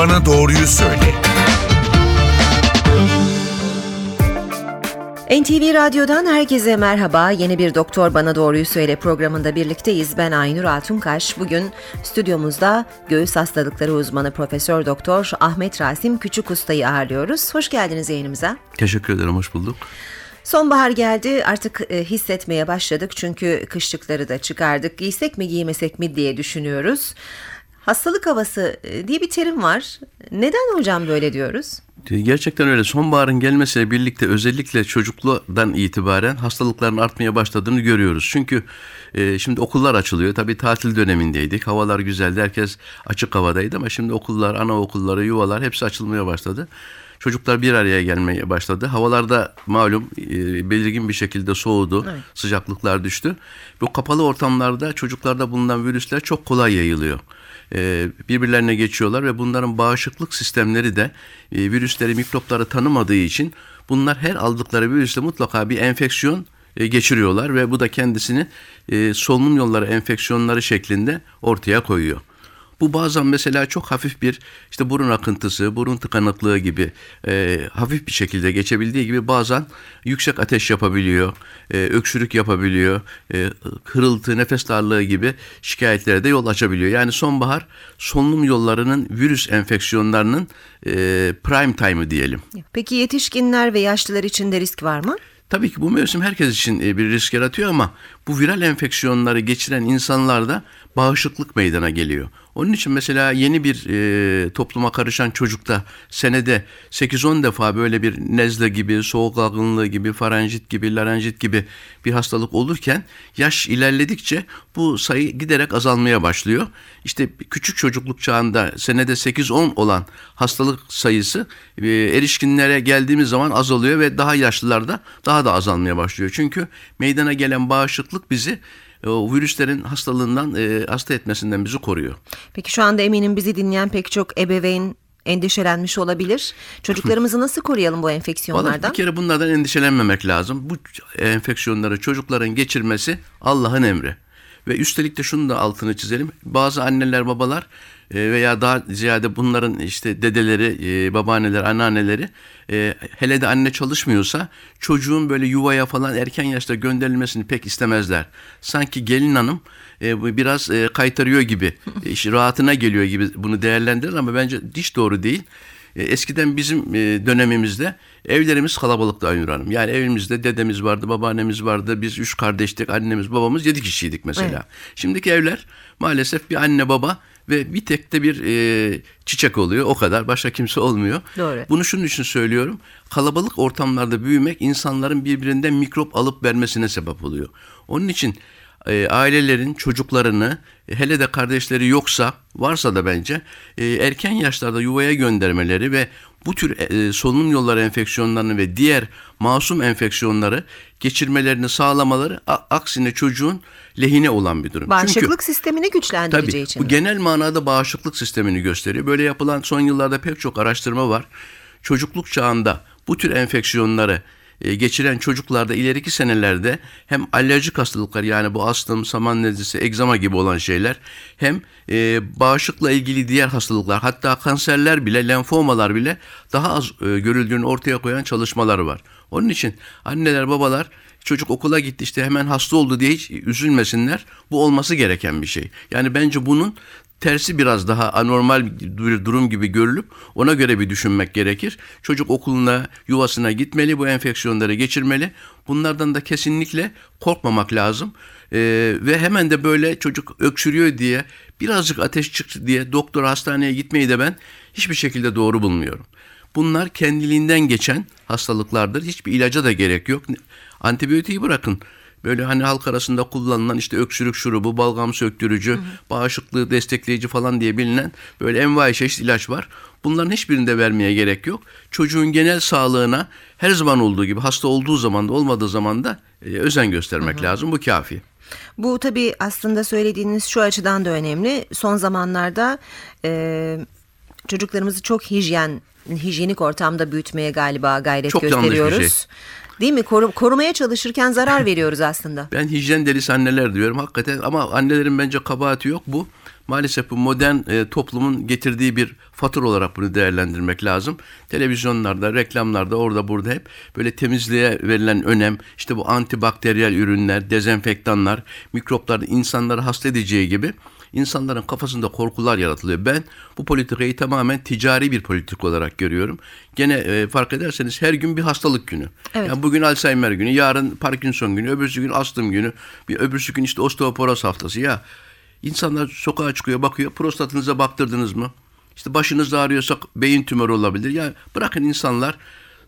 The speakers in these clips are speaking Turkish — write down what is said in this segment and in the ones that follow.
Bana Doğruyu Söyle. NTV Radyo'dan herkese merhaba. Yeni bir Doktor Bana Doğruyu Söyle programında birlikteyiz. Ben Aynur Altunkaş. Bugün stüdyomuzda göğüs hastalıkları uzmanı Profesör Doktor Ahmet Rasim Küçük Usta'yı ağırlıyoruz. Hoş geldiniz yayınımıza. Teşekkür ederim, hoş bulduk. Sonbahar geldi artık e, hissetmeye başladık çünkü kışlıkları da çıkardık. Giysek mi giymesek mi diye düşünüyoruz. Hastalık havası e, diye bir terim var. Neden hocam böyle diyoruz? Gerçekten öyle. Sonbaharın gelmesiyle birlikte özellikle çocukludan itibaren hastalıkların artmaya başladığını görüyoruz. Çünkü e, şimdi okullar açılıyor. Tabii tatil dönemindeydik. Havalar güzeldi. Herkes açık havadaydı ama şimdi okullar, anaokulları, yuvalar hepsi açılmaya başladı. Çocuklar bir araya gelmeye başladı. Havalarda malum e, belirgin bir şekilde soğudu. Evet. Sıcaklıklar düştü. Bu kapalı ortamlarda çocuklarda bulunan virüsler çok kolay yayılıyor birbirlerine geçiyorlar ve bunların bağışıklık sistemleri de e, virüsleri, mikropları tanımadığı için bunlar her aldıkları virüsle mutlaka bir enfeksiyon geçiriyorlar ve bu da kendisini solunum yolları enfeksiyonları şeklinde ortaya koyuyor. Bu bazen mesela çok hafif bir işte burun akıntısı, burun tıkanıklığı gibi e, hafif bir şekilde geçebildiği gibi bazen yüksek ateş yapabiliyor, e, öksürük yapabiliyor, e, hırıltı, nefes darlığı gibi şikayetlere de yol açabiliyor. Yani sonbahar solunum yollarının virüs enfeksiyonlarının e, prime time'ı diyelim. Peki yetişkinler ve yaşlılar için de risk var mı? Tabii ki bu mevsim herkes için e, bir risk yaratıyor ama bu viral enfeksiyonları geçiren insanlarda bağışıklık meydana geliyor. Onun için mesela yeni bir e, topluma karışan çocukta senede 8-10 defa böyle bir nezle gibi, soğuk algınlığı gibi, faranjit gibi, larenjit gibi bir hastalık olurken yaş ilerledikçe bu sayı giderek azalmaya başlıyor. İşte küçük çocukluk çağında senede 8-10 olan hastalık sayısı e, erişkinlere geldiğimiz zaman azalıyor ve daha yaşlılarda daha da azalmaya başlıyor. Çünkü meydana gelen bağışıklık bizi o virüslerin hastalığından e, hasta etmesinden bizi koruyor. Peki şu anda eminim bizi dinleyen pek çok ebeveyn endişelenmiş olabilir. Çocuklarımızı nasıl koruyalım bu enfeksiyonlardan? Vallahi bir kere bunlardan endişelenmemek lazım. Bu enfeksiyonları çocukların geçirmesi Allah'ın emri. Ve üstelik de şunu da altını çizelim. Bazı anneler babalar e, veya daha ziyade bunların işte dedeleri, e, babaanneler, anneanneleri e, hele de anne çalışmıyorsa çocuğun böyle yuvaya falan erken yaşta gönderilmesini pek istemezler. Sanki gelin hanım biraz kaytarıyor gibi, rahatına geliyor gibi bunu değerlendirir ama bence hiç doğru değil. Eskiden bizim dönemimizde evlerimiz kalabalıktı Aynur Hanım. Yani evimizde dedemiz vardı, babaannemiz vardı, biz üç kardeştik, annemiz, babamız yedi kişiydik mesela. Evet. Şimdiki evler maalesef bir anne baba ve bir tek de bir e, çiçek oluyor o kadar başka kimse olmuyor. Doğru. Bunu şunun için söylüyorum kalabalık ortamlarda büyümek insanların birbirinden mikrop alıp vermesine sebep oluyor. Onun için e, ailelerin çocuklarını hele de kardeşleri yoksa varsa da bence e, erken yaşlarda yuvaya göndermeleri ve bu tür e, solunum yolları enfeksiyonlarını ve diğer masum enfeksiyonları geçirmelerini sağlamaları aksine çocuğun lehine olan bir durum. Bağışıklık Çünkü, sistemini güçlendireceği tabii, için. Bu genel manada bağışıklık sistemini gösteriyor. Böyle yapılan son yıllarda pek çok araştırma var. Çocukluk çağında bu tür enfeksiyonları e, geçiren çocuklarda ileriki senelerde hem alerjik hastalıklar yani bu astım, saman nezlesi, egzama gibi olan şeyler hem e, bağışıkla ilgili diğer hastalıklar hatta kanserler bile lenfomalar bile daha az e, görüldüğünü ortaya koyan çalışmalar var. Onun için anneler babalar çocuk okula gitti işte hemen hasta oldu diye hiç üzülmesinler. Bu olması gereken bir şey. Yani bence bunun tersi biraz daha anormal bir durum gibi görülüp ona göre bir düşünmek gerekir. Çocuk okuluna, yuvasına gitmeli, bu enfeksiyonları geçirmeli. Bunlardan da kesinlikle korkmamak lazım. Ee, ve hemen de böyle çocuk öksürüyor diye, birazcık ateş çıktı diye doktor hastaneye gitmeyi de ben hiçbir şekilde doğru bulmuyorum. Bunlar kendiliğinden geçen hastalıklardır. Hiçbir ilaca da gerek yok. Antibiyotiği bırakın. Böyle hani halk arasında kullanılan işte öksürük şurubu, balgam söktürücü, hı hı. bağışıklığı destekleyici falan diye bilinen böyle envai çeşit ilaç var. Bunların hiçbirinde vermeye gerek yok. Çocuğun genel sağlığına her zaman olduğu gibi hasta olduğu zaman da olmadığı zaman da e, özen göstermek hı hı. lazım. Bu kafi. Bu tabii aslında söylediğiniz şu açıdan da önemli. Son zamanlarda e, çocuklarımızı çok hijyen hijyenik ortamda büyütmeye galiba gayret çok gösteriyoruz. Bir şey. Değil mi? Koru, korumaya çalışırken zarar veriyoruz aslında. Ben hijyen delisi anneler diyorum hakikaten ama annelerin bence kabahati yok bu. Maalesef bu modern e, toplumun getirdiği bir fatura olarak bunu değerlendirmek lazım. Televizyonlarda, reklamlarda, orada burada hep böyle temizliğe verilen önem, işte bu antibakteriyel ürünler, dezenfektanlar, mikropların insanları hasta edeceği gibi insanların kafasında korkular yaratılıyor. Ben bu politikayı tamamen ticari bir politik olarak görüyorum. Gene e, fark ederseniz her gün bir hastalık günü. Evet. Yani bugün Alzheimer günü, yarın Parkinson günü, öbürsü gün astım günü, bir öbürsü gün işte osteoporoz haftası. Ya insanlar sokağa çıkıyor, bakıyor. Prostatınıza baktırdınız mı? İşte başınız ağrıyorsa beyin tümörü olabilir. Ya bırakın insanlar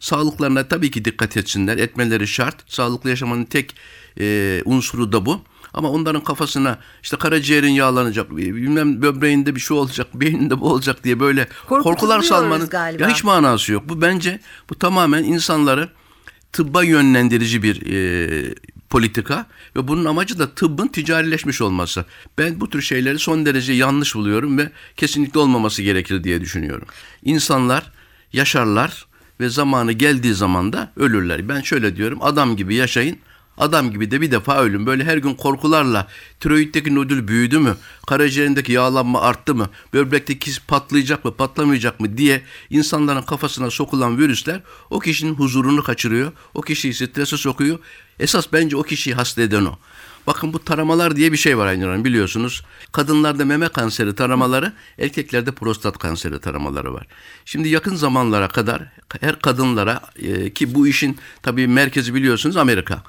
sağlıklarına tabii ki dikkat etsinler. Etmeleri şart. Sağlıklı yaşamanın tek e, unsuru da bu. Ama onların kafasına işte karaciğerin yağlanacak, bilmem böbreğinde bir şey olacak, beyninde bu olacak diye böyle korkular salmanın galiba. ya hiç manası yok. Bu bence bu tamamen insanları tıbba yönlendirici bir e, politika ve bunun amacı da tıbbın ticarileşmiş olması. Ben bu tür şeyleri son derece yanlış buluyorum ve kesinlikle olmaması gerekir diye düşünüyorum. İnsanlar yaşarlar ve zamanı geldiği zaman da ölürler. Ben şöyle diyorum adam gibi yaşayın. Adam gibi de bir defa ölün. Böyle her gün korkularla tiroiddeki nodül büyüdü mü? Karaciğerindeki yağlanma arttı mı? Böbrekteki kis patlayacak mı patlamayacak mı diye insanların kafasına sokulan virüsler o kişinin huzurunu kaçırıyor. O kişiyi strese sokuyor. Esas bence o kişiyi hasta eden o. Bakın bu taramalar diye bir şey var Aynur Hanım biliyorsunuz. Kadınlarda meme kanseri taramaları, erkeklerde prostat kanseri taramaları var. Şimdi yakın zamanlara kadar her kadınlara e, ki bu işin tabii merkezi biliyorsunuz Amerika.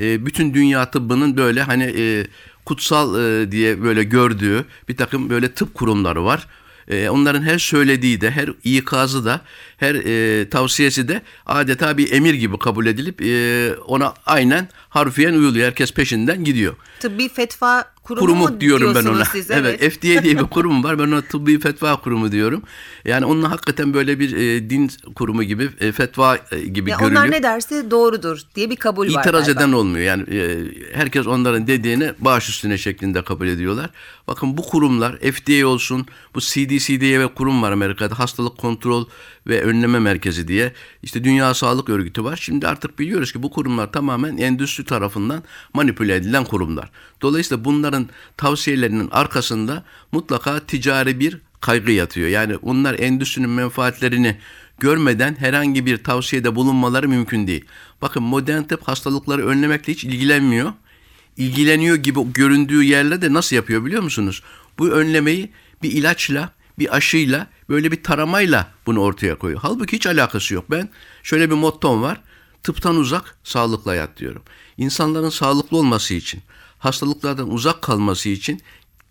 E, bütün dünya tıbbının böyle hani e, kutsal e, diye böyle gördüğü bir takım böyle tıp kurumları var. E, onların her söylediği de, her ikazı da, her e, tavsiyesi de adeta bir emir gibi kabul edilip e, ona aynen harfiyen uyuluyor. Herkes peşinden gidiyor. Tıbbi fetva kurumu, Kurumu mu diyorum ben ona. Siz? Evet. FDA diye bir kurum var. Ben ona tıbbi fetva kurumu diyorum. Yani onunla hakikaten böyle bir e, din kurumu gibi e, fetva e, gibi Ya görülüyor. onlar ne derse doğrudur diye bir kabul var İtiraz eden olmuyor. Yani e, herkes onların dediğini baş üstüne şeklinde kabul ediyorlar. Bakın bu kurumlar FDA olsun, bu CDC diye bir kurum var Amerika'da. Hastalık Kontrol ve Önleme Merkezi diye. İşte Dünya Sağlık Örgütü var. Şimdi artık biliyoruz ki bu kurumlar tamamen endüstri tarafından manipüle edilen kurumlar. Dolayısıyla bunların tavsiyelerinin arkasında mutlaka ticari bir kaygı yatıyor. Yani bunlar endüstrinin menfaatlerini görmeden herhangi bir tavsiyede bulunmaları mümkün değil. Bakın modern tıp hastalıkları önlemekle hiç ilgilenmiyor. İlgileniyor gibi göründüğü yerle de nasıl yapıyor biliyor musunuz? Bu önlemeyi bir ilaçla, bir aşıyla, böyle bir taramayla bunu ortaya koyuyor. Halbuki hiç alakası yok. Ben şöyle bir mottom var. Tıptan uzak, sağlıklı hayat diyorum. İnsanların sağlıklı olması için, hastalıklardan uzak kalması için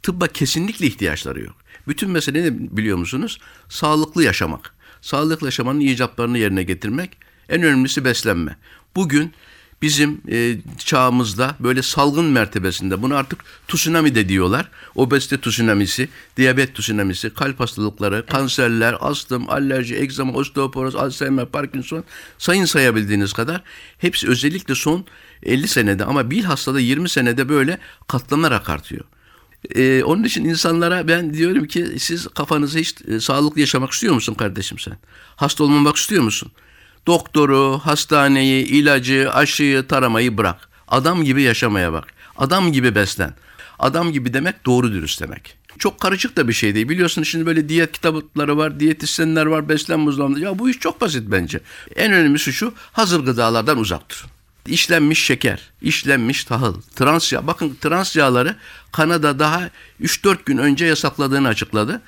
tıbba kesinlikle ihtiyaçları yok. Bütün mesele ne biliyor musunuz? Sağlıklı yaşamak. Sağlıklı yaşamanın icaplarını yerine getirmek. En önemlisi beslenme. Bugün bizim e, çağımızda böyle salgın mertebesinde bunu artık tsunami de diyorlar. Obezite tsunamisi, diyabet tsunamisi, kalp hastalıkları, kanserler, astım, alerji, egzama, osteoporoz, Alzheimer, Parkinson sayın sayabildiğiniz kadar hepsi özellikle son 50 senede ama bilhassa da 20 senede böyle katlanarak artıyor. Ee, onun için insanlara ben diyorum ki siz kafanızı hiç e, sağlıklı yaşamak istiyor musun kardeşim sen? Hasta olmamak istiyor musun? Doktoru, hastaneyi, ilacı, aşıyı, taramayı bırak. Adam gibi yaşamaya bak. Adam gibi beslen. Adam gibi demek doğru dürüst demek. Çok karışık da bir şey değil. Biliyorsun şimdi böyle diyet kitapları var, diyetisyenler var, beslenme uzmanları. Ya bu iş çok basit bence. En önemlisi şu, hazır gıdalardan uzak durun. İşlenmiş şeker, işlenmiş tahıl, trans yağ. Bakın trans yağları Kanada daha 3-4 gün önce yasakladığını açıkladı.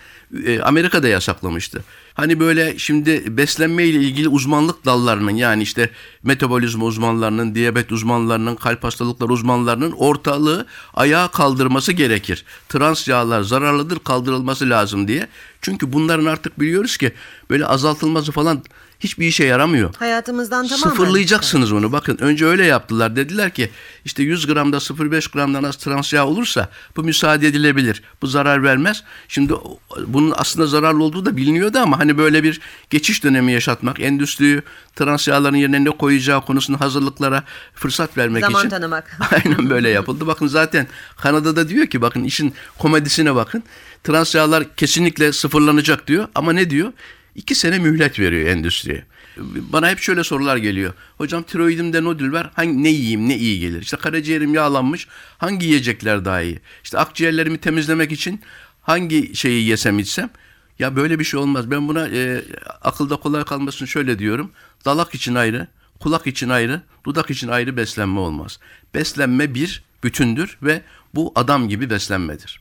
E, Amerika'da yasaklamıştı. Hani böyle şimdi beslenme ile ilgili uzmanlık dallarının yani işte metabolizma uzmanlarının, diyabet uzmanlarının, kalp hastalıkları uzmanlarının ortalığı ayağa kaldırması gerekir. Trans yağlar zararlıdır, kaldırılması lazım diye. Çünkü bunların artık biliyoruz ki böyle azaltılması falan hiçbir işe yaramıyor. Hayatımızdan tamamen. Sıfırlayacaksınız onu. Bakın önce öyle yaptılar. Dediler ki işte 100 gramda 0,5 gramdan az trans yağ olursa bu müsaade edilebilir. Bu zarar vermez. Şimdi bunun aslında zararlı olduğu da biliniyordu ama hani böyle bir geçiş dönemi yaşatmak, endüstriyi trans yağların yerine ne koyacağı konusunda hazırlıklara fırsat vermek Zaman için. tanımak. Aynen böyle yapıldı. Bakın zaten Kanada'da diyor ki bakın işin komedisine bakın. Trans yağlar kesinlikle sıfırlanacak diyor ama ne diyor? İki sene mühlet veriyor endüstriye. Bana hep şöyle sorular geliyor. Hocam tiroidimde nodül var. Hangi, ne yiyeyim ne iyi gelir? İşte karaciğerim yağlanmış. Hangi yiyecekler daha iyi? İşte akciğerlerimi temizlemek için hangi şeyi yesem içsem ya böyle bir şey olmaz. Ben buna e, akılda kolay kalmasın şöyle diyorum. Dalak için ayrı, kulak için ayrı, dudak için ayrı beslenme olmaz. Beslenme bir bütündür ve bu adam gibi beslenmedir.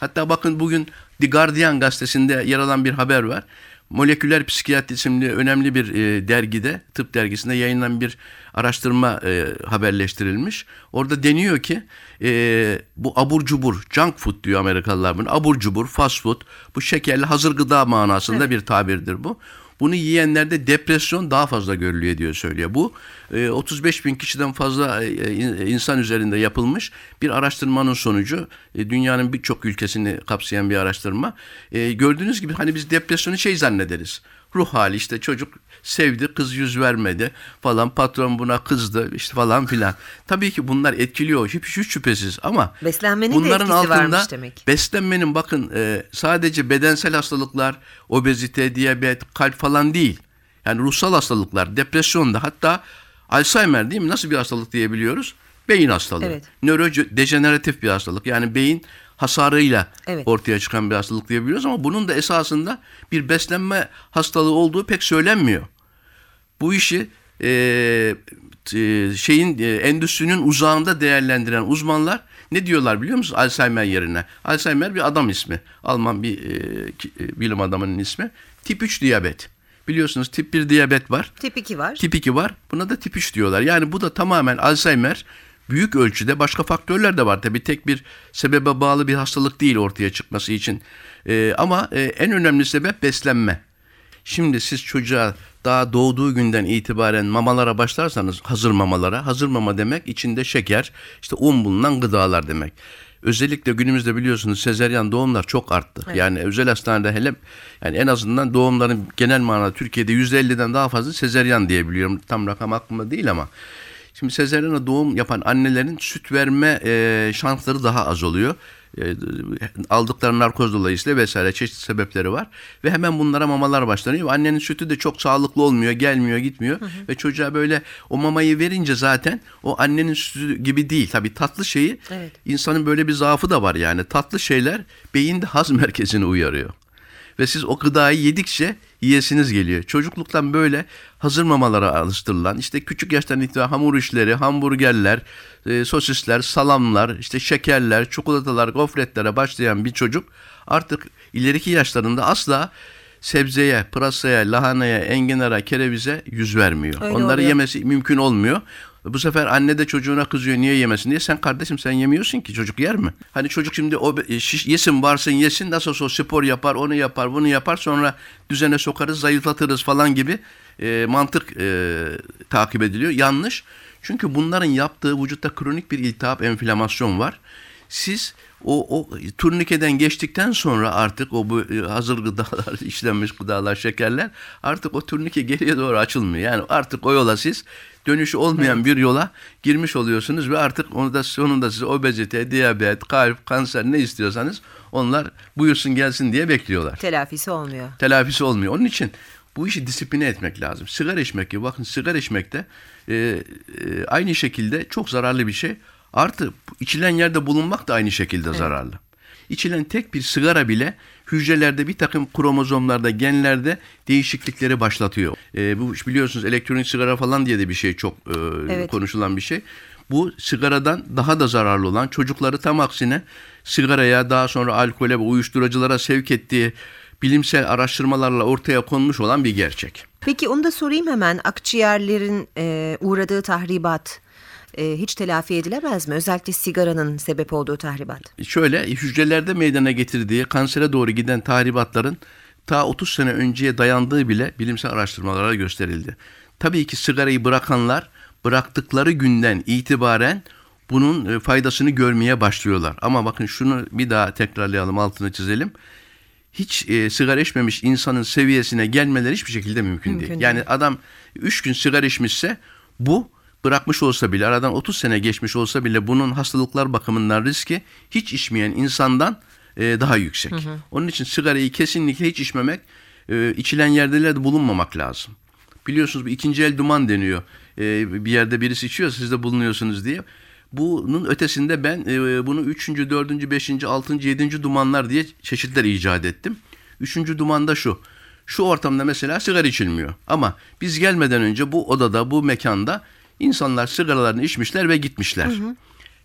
Hatta bakın bugün The Guardian gazetesinde yer alan bir haber var. Moleküler Psikiyatri isimli önemli bir e, dergide, tıp dergisinde yayınlanan bir araştırma e, haberleştirilmiş. Orada deniyor ki e, bu abur cubur, junk food diyor Amerikalılar bunu. Abur cubur, fast food, bu şekerli hazır gıda manasında bir tabirdir bu. Bunu yiyenlerde depresyon daha fazla görülüyor diyor söylüyor. Bu e, 35 bin kişiden fazla e, e, insan üzerinde yapılmış bir araştırmanın sonucu. E, dünyanın birçok ülkesini kapsayan bir araştırma. E, gördüğünüz gibi hani biz depresyonu şey zannederiz. Ruh hali işte çocuk sevdi kız yüz vermedi falan patron buna kızdı işte falan filan. Tabii ki bunlar etkiliyor hiç, hiç şüphesiz ama Beslenmenin de bunların etkisi altında demek. beslenmenin bakın e, sadece bedensel hastalıklar, obezite, diyabet, kalp falan değil. Yani ruhsal hastalıklar, depresyonda hatta Alzheimer değil mi? Nasıl bir hastalık diyebiliyoruz? Beyin hastalığı. Evet. Nörodejeneratif bir hastalık. Yani beyin hasarıyla Evet. ortaya çıkan bir hastalık diyebiliyoruz ama bunun da esasında bir beslenme hastalığı olduğu pek söylenmiyor. Bu işi e, e, şeyin e, endüstrinin uzağında değerlendiren uzmanlar ne diyorlar biliyor musunuz Alzheimer yerine? Alzheimer bir adam ismi. Alman bir e, e, bilim adamının ismi. Tip 3 diyabet. Biliyorsunuz tip 1 diyabet var. Tip 2 var. Tip 2 var. Buna da tip 3 diyorlar. Yani bu da tamamen Alzheimer büyük ölçüde başka faktörler de var. Tabii tek bir sebebe bağlı bir hastalık değil ortaya çıkması için. Ee, ama e, en önemli sebep beslenme. Şimdi siz çocuğa daha doğduğu günden itibaren mamalara başlarsanız hazır mamalara, hazır mama demek içinde şeker, işte un bulunan gıdalar demek. Özellikle günümüzde biliyorsunuz sezeryan doğumlar çok arttı. Yani özel hastanede hele yani en azından doğumların genel manada Türkiye'de %50'den daha fazla sezeryan diyebiliyorum. Tam rakam aklımda değil ama. Şimdi sezeryana doğum yapan annelerin süt verme e, şansları daha az oluyor. E, aldıkları narkoz dolayısıyla vesaire çeşitli sebepleri var. Ve hemen bunlara mamalar başlanıyor. Annenin sütü de çok sağlıklı olmuyor, gelmiyor, gitmiyor. Ve çocuğa böyle o mamayı verince zaten o annenin sütü gibi değil. Tabii tatlı şeyi Evet. insanın böyle bir zaafı da var yani. Tatlı şeyler beyinde haz merkezini uyarıyor. Ve siz o gıdayı yedikçe yiyesiniz geliyor. Çocukluktan böyle hazır mamalara alıştırılan işte küçük yaştan itibaren hamur işleri, hamburgerler, e, sosisler, salamlar, işte şekerler, çikolatalar, gofretlere başlayan bir çocuk artık ileriki yaşlarında asla sebzeye, pırasaya, lahanaya, enginara, kerevize yüz vermiyor. Öyle Onları oluyor. yemesi mümkün olmuyor. Bu sefer anne de çocuğuna kızıyor niye yemesin diye. Sen kardeşim sen yemiyorsun ki çocuk yer mi? Hani çocuk şimdi o e, şiş, yesin varsın yesin nasıl olsa spor yapar onu yapar bunu yapar sonra düzene sokarız zayıflatırız falan gibi e, mantık e, takip ediliyor. Yanlış. Çünkü bunların yaptığı vücutta kronik bir iltihap enflamasyon var. Siz o, o turnikeden geçtikten sonra artık o bu e, hazır gıdalar, işlenmiş gıdalar, şekerler artık o turnike geriye doğru açılmıyor. Yani artık o yola siz dönüşü olmayan bir yola girmiş oluyorsunuz ve artık onu da sonunda size obezite, diyabet, kalp, kanser ne istiyorsanız onlar buyursun gelsin diye bekliyorlar. Telafisi olmuyor. Telafisi olmuyor. Onun için bu işi disipline etmek lazım. Sigara içmek gibi bakın sigara içmek de e, e, aynı şekilde çok zararlı bir şey. Artı içilen yerde bulunmak da aynı şekilde zararlı. İçilen tek bir sigara bile hücrelerde bir takım kromozomlarda, genlerde değişiklikleri başlatıyor. E, bu biliyorsunuz elektronik sigara falan diye de bir şey çok e, Evet. konuşulan bir şey. Bu sigaradan daha da zararlı olan çocukları tam aksine sigaraya daha sonra alkole ve uyuşturuculara sevk ettiği bilimsel araştırmalarla ortaya konmuş olan bir gerçek. Peki onu da sorayım hemen. Akciğerlerin e, uğradığı tahribat e, hiç telafi edilemez mi? Özellikle sigaranın sebep olduğu tahribat. Şöyle hücrelerde meydana getirdiği kansere doğru giden tahribatların ta 30 sene önceye dayandığı bile bilimsel araştırmalara gösterildi. Tabii ki sigarayı bırakanlar bıraktıkları günden itibaren bunun e, faydasını görmeye başlıyorlar. Ama bakın şunu bir daha tekrarlayalım altını çizelim. Hiç e, sigara içmemiş insanın seviyesine gelmeleri hiçbir şekilde mümkün, Mümkün değil. değil. Yani adam 3 gün sigara içmişse bu bırakmış olsa bile aradan 30 sene geçmiş olsa bile bunun hastalıklar bakımından riski hiç içmeyen insandan e, daha yüksek. Onun için sigarayı kesinlikle hiç içmemek, e, içilen yerdelerde bulunmamak lazım. Biliyorsunuz bu ikinci el duman deniyor. E, bir yerde birisi içiyor siz de bulunuyorsunuz diye. Bunun ötesinde ben e, bunu 3. 4. 5. 6. 7. dumanlar diye çeşitler icat ettim. Üçüncü dumanda şu. Şu ortamda mesela sigara içilmiyor. Ama biz gelmeden önce bu odada, bu mekanda insanlar sigaralarını içmişler ve gitmişler.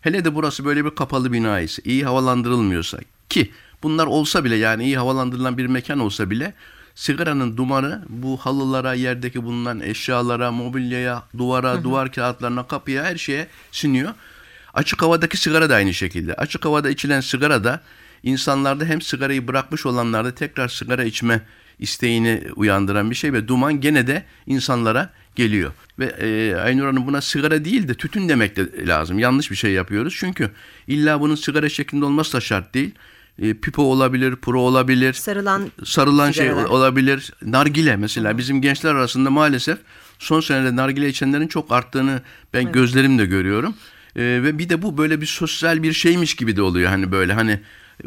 Hele de burası böyle bir kapalı bina ise, iyi havalandırılmıyorsa ki bunlar olsa bile yani iyi havalandırılan bir mekan olsa bile sigaranın dumanı bu halılara, yerdeki bulunan eşyalara, mobilyaya, duvara, duvar kağıtlarına, kapıya her şeye siniyor. Açık havadaki sigara da aynı şekilde. Açık havada içilen sigara da insanlarda hem sigarayı bırakmış olanlarda tekrar sigara içme isteğini uyandıran bir şey ve duman gene de insanlara geliyor. Ve e, Aynur Hanım buna sigara değil de tütün demek de lazım. Yanlış bir şey yapıyoruz. Çünkü illa bunun sigara şeklinde olması da şart değil. E, pipo olabilir, pro olabilir Sarılan sarılan şey sigaralar. olabilir. Nargile mesela bizim gençler arasında maalesef son senelerde nargile içenlerin çok arttığını ben gözlerimle görüyorum. Ee, ve bir de bu böyle bir sosyal bir şeymiş gibi de oluyor hani böyle hani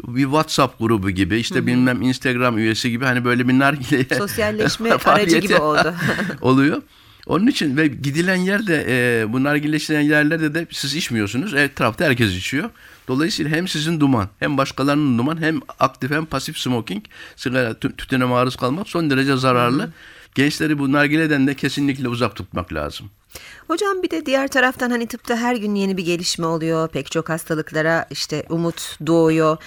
bir WhatsApp grubu gibi işte bilmem Instagram üyesi gibi hani böyle bir nargile Sosyalleşme aracı gibi oldu. oluyor. Onun için ve gidilen yerde e, bu nargileleştiren yerlerde de siz içmiyorsunuz. Etrafta herkes içiyor. Dolayısıyla hem sizin duman hem başkalarının duman hem aktif hem pasif smoking sigara tü- tütüne maruz kalmak son derece zararlı. Gençleri bu nargileden de kesinlikle uzak tutmak lazım. Hocam bir de diğer taraftan hani tıpta her gün yeni bir gelişme oluyor. Pek çok hastalıklara işte umut doğuyor.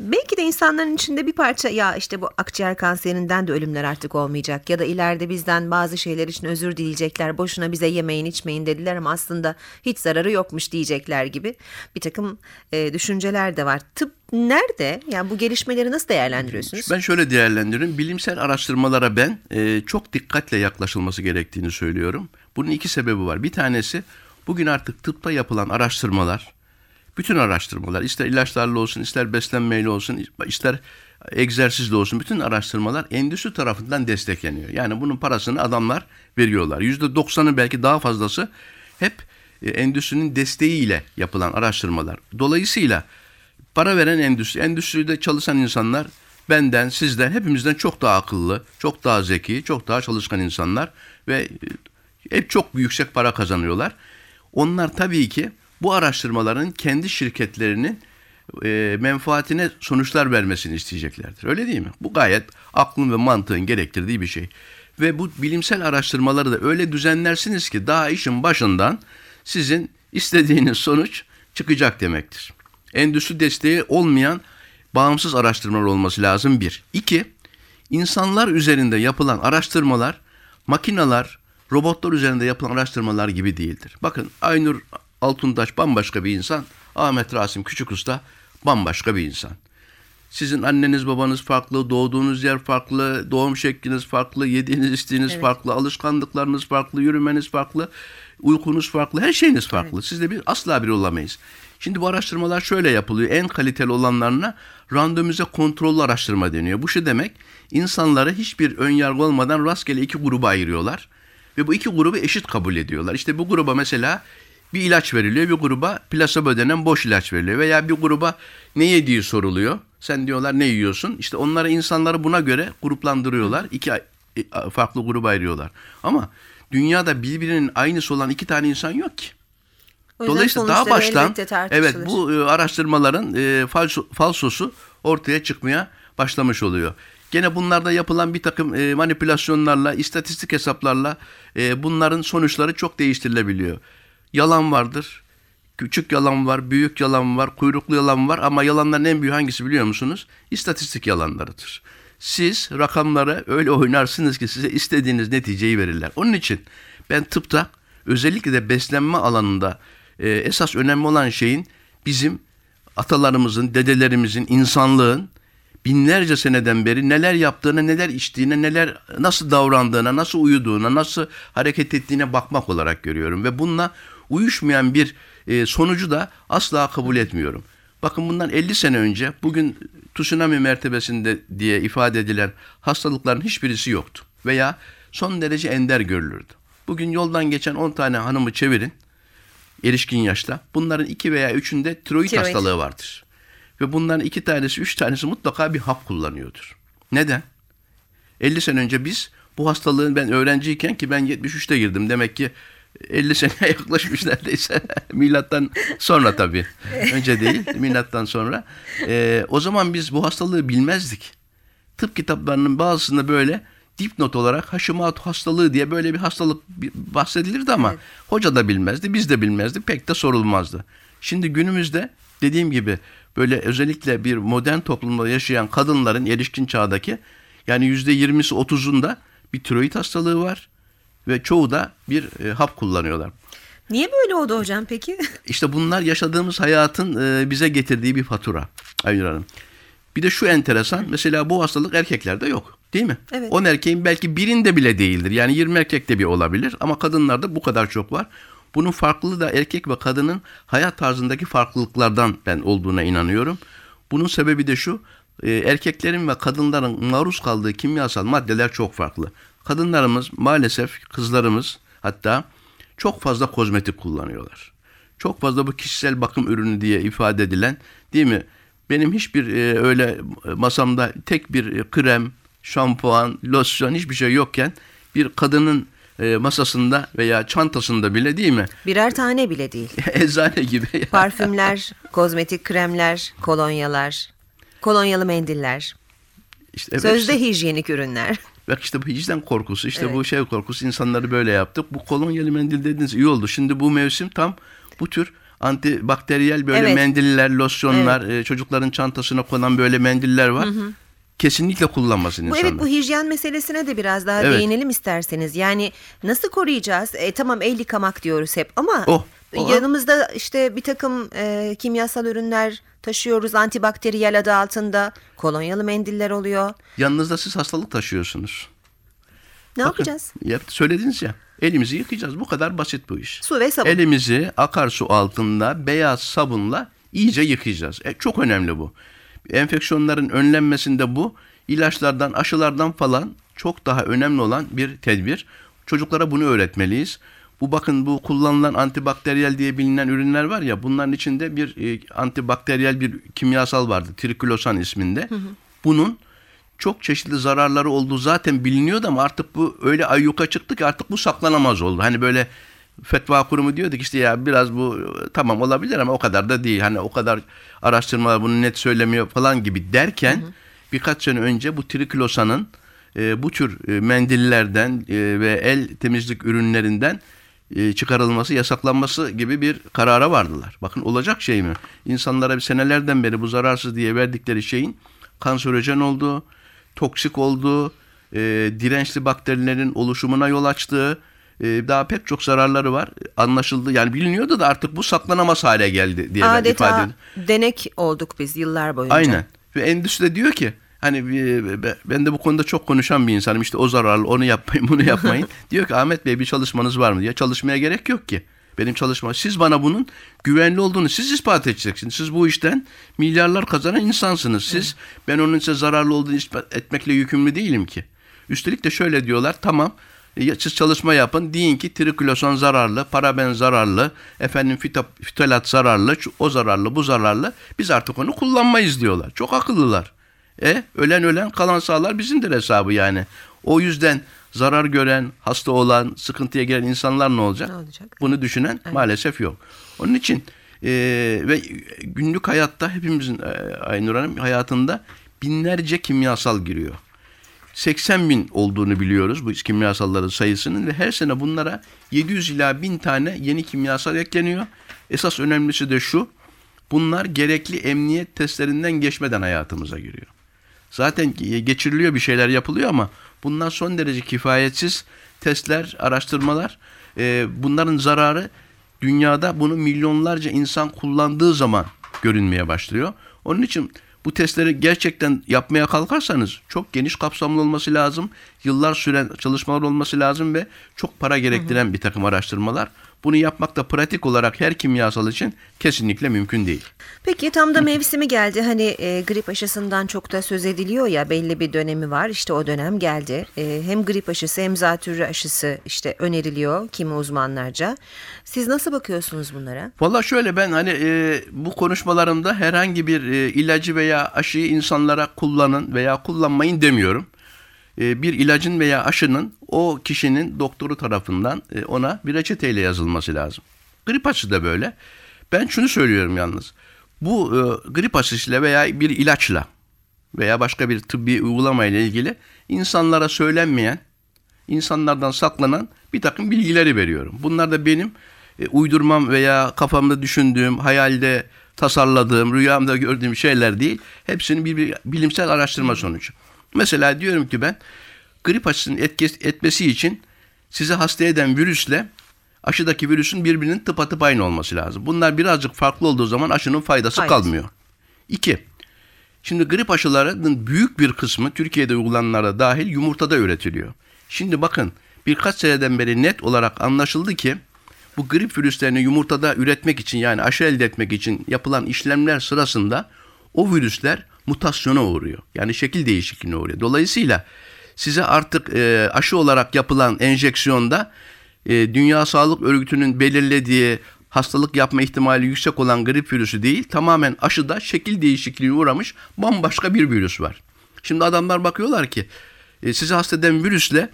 Belki de insanların içinde bir parça ya işte bu akciğer kanserinden de ölümler artık olmayacak ya da ileride bizden bazı şeyler için özür dileyecekler. Boşuna bize yemeyin içmeyin dediler ama aslında hiç zararı yokmuş diyecekler gibi bir takım e, düşünceler de var. Tıp nerede? Yani bu gelişmeleri nasıl değerlendiriyorsunuz? Ben şöyle değerlendiriyorum. Bilimsel araştırmalara ben e, çok dikkatle yaklaşılması gerektiğini söylüyorum. Bunun iki sebebi var. Bir tanesi bugün artık tıpta yapılan araştırmalar, bütün araştırmalar ister ilaçlarla olsun, ister beslenmeyle olsun, ister egzersizle olsun bütün araştırmalar endüstri tarafından destekleniyor. Yani bunun parasını adamlar veriyorlar. Yüzde doksanı belki daha fazlası hep e, endüstrinin desteğiyle yapılan araştırmalar. Dolayısıyla para veren endüstri, endüstride çalışan insanlar benden, sizden, hepimizden çok daha akıllı, çok daha zeki, çok daha çalışkan insanlar ve e, hep çok yüksek para kazanıyorlar. Onlar tabii ki bu araştırmaların kendi şirketlerinin e, menfaatine sonuçlar vermesini isteyeceklerdir. Öyle değil mi? Bu gayet aklın ve mantığın gerektirdiği bir şey. Ve bu bilimsel araştırmaları da öyle düzenlersiniz ki daha işin başından sizin istediğiniz sonuç çıkacak demektir. Endüstri desteği olmayan bağımsız araştırmalar olması lazım bir. İki, insanlar üzerinde yapılan araştırmalar, makineler, robotlar üzerinde yapılan araştırmalar gibi değildir. Bakın Aynur Altuntaş bambaşka bir insan, Ahmet Rasim Küçük Usta bambaşka bir insan. Sizin anneniz babanız farklı, doğduğunuz yer farklı, doğum şekliniz farklı, yediğiniz içtiğiniz farklı, alışkanlıklarınız farklı, yürümeniz farklı, uykunuz farklı, her şeyiniz farklı. Siz de bir asla bir olamayız. Şimdi bu araştırmalar şöyle yapılıyor. En kaliteli olanlarına randomize kontrollü araştırma deniyor. Bu şu demek, insanları hiçbir ön yargı olmadan rastgele iki gruba ayırıyorlar. Ve bu iki grubu eşit kabul ediyorlar. İşte bu gruba mesela bir ilaç veriliyor, bir gruba plasebo denen boş ilaç veriliyor. Veya bir gruba ne yediği soruluyor. Sen diyorlar ne yiyorsun? İşte onlara insanları buna göre gruplandırıyorlar. İki e, farklı gruba ayırıyorlar. Ama dünyada birbirinin aynısı olan iki tane insan yok ki. Dolayısıyla daha baştan evet bu e, araştırmaların e, falso, falsosu ortaya çıkmaya başlamış oluyor. Gene bunlarda yapılan bir takım e, manipülasyonlarla, istatistik hesaplarla e, bunların sonuçları çok değiştirilebiliyor. Yalan vardır. Küçük yalan var, büyük yalan var, kuyruklu yalan var ama yalanların en büyüğü hangisi biliyor musunuz? İstatistik yalanlarıdır. Siz rakamları öyle oynarsınız ki size istediğiniz neticeyi verirler. Onun için ben tıpta özellikle de beslenme alanında e, esas önemli olan şeyin bizim atalarımızın, dedelerimizin, insanlığın binlerce seneden beri neler yaptığına, neler içtiğine, neler nasıl davrandığına, nasıl uyuduğuna, nasıl hareket ettiğine bakmak olarak görüyorum ve bununla uyuşmayan bir e, sonucu da asla kabul etmiyorum. Bakın bundan 50 sene önce bugün tsunami mertebesinde diye ifade edilen hastalıkların hiçbirisi yoktu veya son derece ender görülürdü. Bugün yoldan geçen 10 tane hanımı çevirin erişkin yaşta. Bunların iki veya üçünde tiroid, Tiroid. hastalığı vardır. Ve bunların iki tanesi, üç tanesi mutlaka bir hap kullanıyordur. Neden? 50 sene önce biz bu hastalığın ben öğrenciyken ki ben 73'te girdim. Demek ki 50 seneye yaklaşmış neredeyse. Milattan sonra tabii. Önce değil, milattan sonra. Ee, o zaman biz bu hastalığı bilmezdik. Tıp kitaplarının bazısında böyle dipnot olarak Hashimoto hastalığı diye böyle bir hastalık bahsedilirdi ama Evet. hoca da bilmezdi, biz de bilmezdik, pek de sorulmazdı. Şimdi günümüzde dediğim gibi böyle özellikle bir modern toplumda yaşayan kadınların erişkin çağdaki yani yüzde yirmisi otuzunda bir tiroid hastalığı var ve çoğu da bir e, hap kullanıyorlar. Niye böyle oldu hocam peki? İşte bunlar yaşadığımız hayatın e, bize getirdiği bir fatura. Aynur Hanım. Bir de şu enteresan mesela bu hastalık erkeklerde yok değil mi? Evet. 10 erkeğin belki birinde bile değildir. Yani 20 erkekte bir olabilir ama kadınlarda bu kadar çok var. Bunun farklılığı da erkek ve kadının hayat tarzındaki farklılıklardan ben olduğuna inanıyorum. Bunun sebebi de şu. e, Erkeklerin ve kadınların maruz kaldığı kimyasal maddeler çok farklı. Kadınlarımız maalesef kızlarımız hatta çok fazla kozmetik kullanıyorlar. Çok fazla bu kişisel bakım ürünü diye ifade edilen değil mi? Benim hiçbir e, öyle masamda tek bir e, krem, şampuan, losyon hiçbir şey yokken bir kadının e, masasında veya çantasında bile değil mi? Birer tane bile değil. Eczane gibi. Parfümler, kozmetik kremler, kolonyalar, kolonyalı mendiller, İşte evet, sözde hijyenik ürünler. Bak işte bu hijyen korkusu, işte Evet. bu şey korkusu insanları böyle yaptık. Bu kolonyalı mendil dediniz iyi oldu. Şimdi bu mevsim tam bu tür antibakteriyel böyle Evet. mendiller, losyonlar, e, çocukların çantasına konan böyle mendiller var. Kesinlikle kullanmasın Bu insanlar. evet bu hijyen meselesine de biraz daha Evet. değinelim isterseniz. Yani nasıl koruyacağız? E, tamam el yıkamak diyoruz hep ama Oh, o- yanımızda işte bir takım e, kimyasal ürünler taşıyoruz antibakteriyel adı altında. Kolonyalı mendiller oluyor. Yanınızda siz hastalık taşıyorsunuz. Ne Bakın, yapacağız? Ya, söylediniz ya. Elimizi yıkayacağız. Bu kadar basit bu iş. Su ve sabun. Elimizi akarsu altında beyaz sabunla iyice yıkayacağız. E, çok önemli bu. Enfeksiyonların önlenmesinde bu ilaçlardan, aşılardan falan çok daha önemli olan bir tedbir. Çocuklara bunu öğretmeliyiz. Bu bakın bu kullanılan antibakteriyel diye bilinen ürünler var ya bunların içinde bir e, antibakteriyel bir kimyasal vardı. Triklosan isminde. Bunun çok çeşitli zararları olduğu zaten biliniyordu ama artık bu öyle ayyuka çıktı ki artık bu saklanamaz oldu. Hani böyle fetva kurumu diyorduk işte ya biraz bu e, tamam olabilir ama o kadar da değil. Hani o kadar araştırmalar bunu net söylemiyor falan gibi derken birkaç sene önce bu triklosanın e, bu tür e, mendillerden e, ve el temizlik ürünlerinden çıkarılması, yasaklanması gibi bir karara vardılar. Bakın olacak şey mi? İnsanlara bir senelerden beri bu zararsız diye verdikleri şeyin kanserojen olduğu, toksik olduğu, e, dirençli bakterilerin oluşumuna yol açtığı, e, daha pek çok zararları var. Anlaşıldı. Yani biliniyordu da artık bu saklanamaz hale geldi diye ben ifade Adeta ediyorum. denek olduk biz yıllar boyunca. Aynen. Ve endüstri diyor ki hani be- ben de bu konuda çok konuşan bir insanım. İşte o zararlı onu yapmayın bunu yapmayın. diyor ki Ahmet Bey bir çalışmanız var mı diye. Çalışmaya gerek yok ki. Benim çalışma. Siz bana bunun güvenli olduğunu siz ispat edeceksiniz. Siz bu işten milyarlar kazanan insansınız. Siz ben onun size zararlı olduğunu ispat etmekle yükümlü değilim ki. Üstelik de şöyle diyorlar tamam siz çalışma yapın. Deyin ki triklosan zararlı, paraben zararlı, efendim fito, fitolat zararlı, o zararlı, bu zararlı. Biz artık onu kullanmayız diyorlar. Çok akıllılar. E ölen ölen kalan sağlar bizimdir hesabı yani. O yüzden zarar gören, hasta olan, sıkıntıya giren insanlar ne olacak? Ne olacak? Bunu düşünen maalesef yok. Onun için e, ve günlük hayatta hepimizin e, Aynur Hanım hayatında binlerce kimyasal giriyor. 80 bin olduğunu biliyoruz bu kimyasalların sayısının ve her sene bunlara 700 ila 1000 tane yeni kimyasal ekleniyor. Esas önemlisi de şu, bunlar gerekli emniyet testlerinden geçmeden hayatımıza giriyor. Zaten ge- geçiriliyor bir şeyler yapılıyor ama bunlar son derece kifayetsiz testler, araştırmalar. Ee, bunların zararı dünyada bunu milyonlarca insan kullandığı zaman görünmeye başlıyor. Onun için bu testleri gerçekten yapmaya kalkarsanız çok geniş kapsamlı olması lazım. Yıllar süren çalışmalar olması lazım ve çok para gerektiren bir takım araştırmalar. Bunu yapmak da pratik olarak her kimyasal için kesinlikle mümkün değil. Peki tam da mevsimi geldi. Hani e, grip aşısından çok da söz ediliyor ya belli bir dönemi var. İşte o dönem geldi. E, hem grip aşısı hem zatürre aşısı işte öneriliyor kimi uzmanlarca. Siz nasıl bakıyorsunuz bunlara? Valla şöyle ben hani e, bu konuşmalarımda herhangi bir e, ilacı veya aşıyı insanlara kullanın veya kullanmayın demiyorum. E, bir ilacın veya aşının o kişinin doktoru tarafından e, ona bir reçeteyle yazılması lazım. Grip aşısı da böyle. Ben şunu söylüyorum yalnız. Bu e, grip aşısıyla veya bir ilaçla veya başka bir tıbbi uygulamayla ilgili insanlara söylenmeyen, insanlardan saklanan bir takım bilgileri veriyorum. Bunlar da benim uydurmam veya kafamda düşündüğüm, hayalde tasarladığım, rüyamda gördüğüm şeyler değil. Hepsinin bir, bir bilimsel araştırma sonucu. Mesela diyorum ki ben grip aşısının etmesi için sizi hasta eden virüsle aşıdaki virüsün birbirinin tıpatıp aynı olması lazım. Bunlar birazcık farklı olduğu zaman aşının faydası Faydası. kalmıyor. İki, Şimdi grip aşılarının büyük bir kısmı Türkiye'de uygulananlara dahil yumurtada üretiliyor. Şimdi bakın birkaç seneden beri net olarak anlaşıldı ki bu grip virüslerini yumurtada üretmek için yani aşı elde etmek için yapılan işlemler sırasında o virüsler mutasyona uğruyor. Yani şekil değişikliğine uğruyor. Dolayısıyla size artık e, aşı olarak yapılan enjeksiyonda e, Dünya Sağlık Örgütü'nün belirlediği hastalık yapma ihtimali yüksek olan grip virüsü değil, tamamen aşıda şekil değişikliğine uğramış bambaşka bir virüs var. Şimdi adamlar bakıyorlar ki e, sizi hasta eden virüsle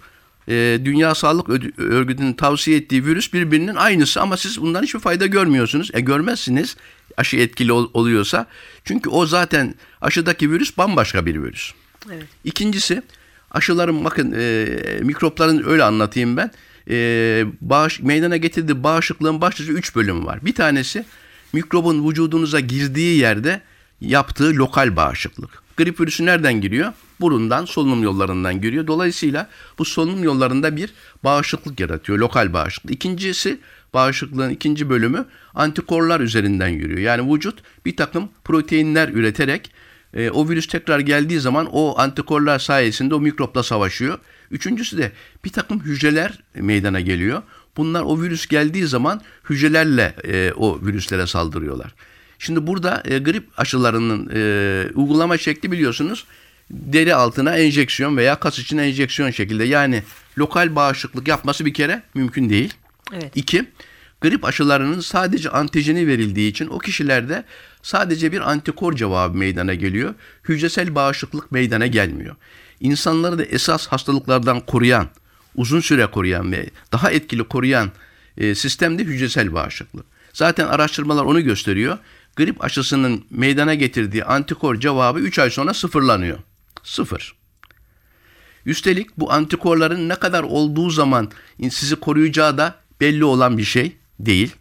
e, Dünya Sağlık Örgütü'nün tavsiye ettiği virüs birbirinin aynısı ama siz bundan hiçbir fayda görmüyorsunuz. E görmezsiniz aşı etkili ol- oluyorsa. Çünkü o zaten aşıdaki virüs bambaşka bir virüs. Evet. İkincisi aşıların bakın e, mikropların öyle anlatayım ben. E, bağış, meydana getirdiği bağışıklığın başlıca 3 bölümü var. Bir tanesi mikrobun vücudunuza girdiği yerde yaptığı lokal bağışıklık. Grip virüsü nereden giriyor? Burundan, solunum yollarından giriyor. Dolayısıyla bu solunum yollarında bir bağışıklık yaratıyor, lokal bağışıklık. İkincisi bağışıklığın ikinci bölümü antikorlar üzerinden yürüyor. Yani vücut bir takım proteinler üreterek e, o virüs tekrar geldiği zaman o antikorlar sayesinde o mikropla savaşıyor. Üçüncüsü de bir takım hücreler meydana geliyor. Bunlar o virüs geldiği zaman hücrelerle e, o virüslere saldırıyorlar. Şimdi burada e, grip aşılarının e, uygulama şekli biliyorsunuz deri altına enjeksiyon veya kas için enjeksiyon şekilde. Yani lokal bağışıklık yapması bir kere mümkün değil. Evet. İki, grip aşılarının sadece antijeni verildiği için o kişilerde sadece bir antikor cevabı meydana geliyor. Hücresel bağışıklık meydana gelmiyor. İnsanları da esas hastalıklardan koruyan, uzun süre koruyan ve daha etkili koruyan e, sistemde hücresel bağışıklık. Zaten araştırmalar onu gösteriyor. Grip aşısının meydana getirdiği antikor cevabı 3 ay sonra sıfırlanıyor. Sıfır. Üstelik bu antikorların ne kadar olduğu zaman sizi koruyacağı da belli olan bir şey değil.